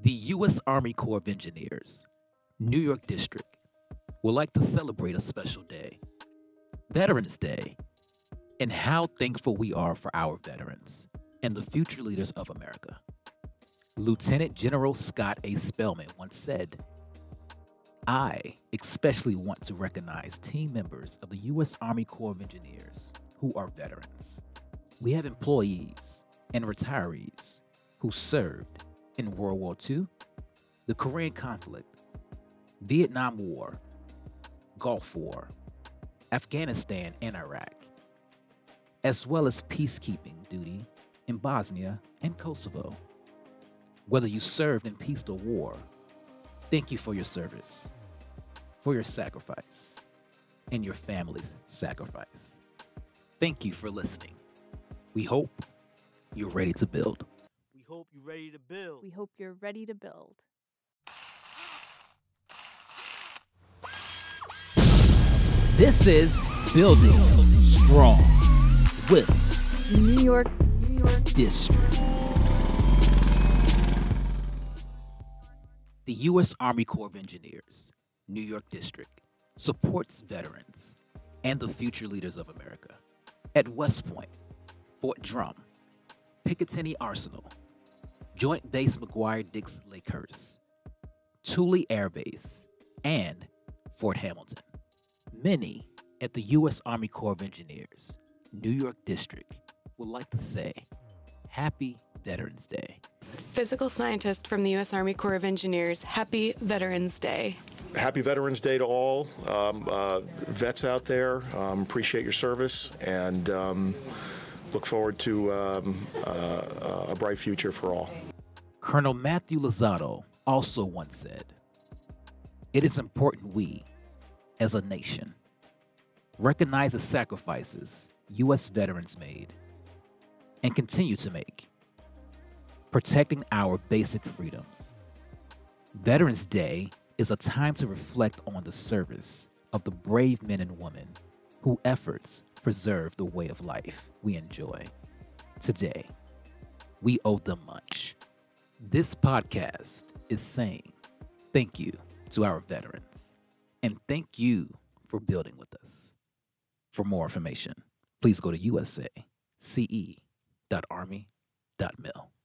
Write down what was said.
The U.S. Army Corps of Engineers, New York District, would like to celebrate a special day, Veterans Day, and how thankful we are for our veterans and the future leaders of America. Lieutenant General Scott A. Spellman once said, I especially want to recognize team members of the U.S. Army Corps of Engineers who are veterans. We have employees and retirees who served in World War II, the Korean conflict, Vietnam War, Gulf War, Afghanistan, and Iraq, as well as peacekeeping duty in Bosnia and Kosovo. Whether you served in peace or war, thank you for your service, for your sacrifice, and your family's sacrifice. Thank you for listening. We hope you're ready to build. We hope you're ready to build. We hope you're ready to build. This is Building Strong with New York, New York. District. The U.S. Army Corps of Engineers, New York District, supports veterans and the future leaders of America at West Point, Fort Drum, Picatinny Arsenal, Joint Base McGuire Dix Lakehurst, Thule Air Base, and Fort Hamilton. Many at the U.S. Army Corps of Engineers, New York District, would like to say Happy Veterans Day. Physical scientist from the U.S. Army Corps of Engineers, happy Veterans Day. Happy Veterans Day to all um, uh, vets out there. Um, appreciate your service and um, look forward to um, uh, a bright future for all. Colonel Matthew Luzzatto also once said, It is important we, as a nation, recognize the sacrifices U.S. veterans made and continue to make, protecting our basic freedoms. Veterans Day is a time to reflect on the service of the brave men and women whose efforts preserve the way of life we enjoy. Today, we owe them much. This podcast is saying thank you to our veterans and thank you for building with us. For more information, please go to usacE.army.mil.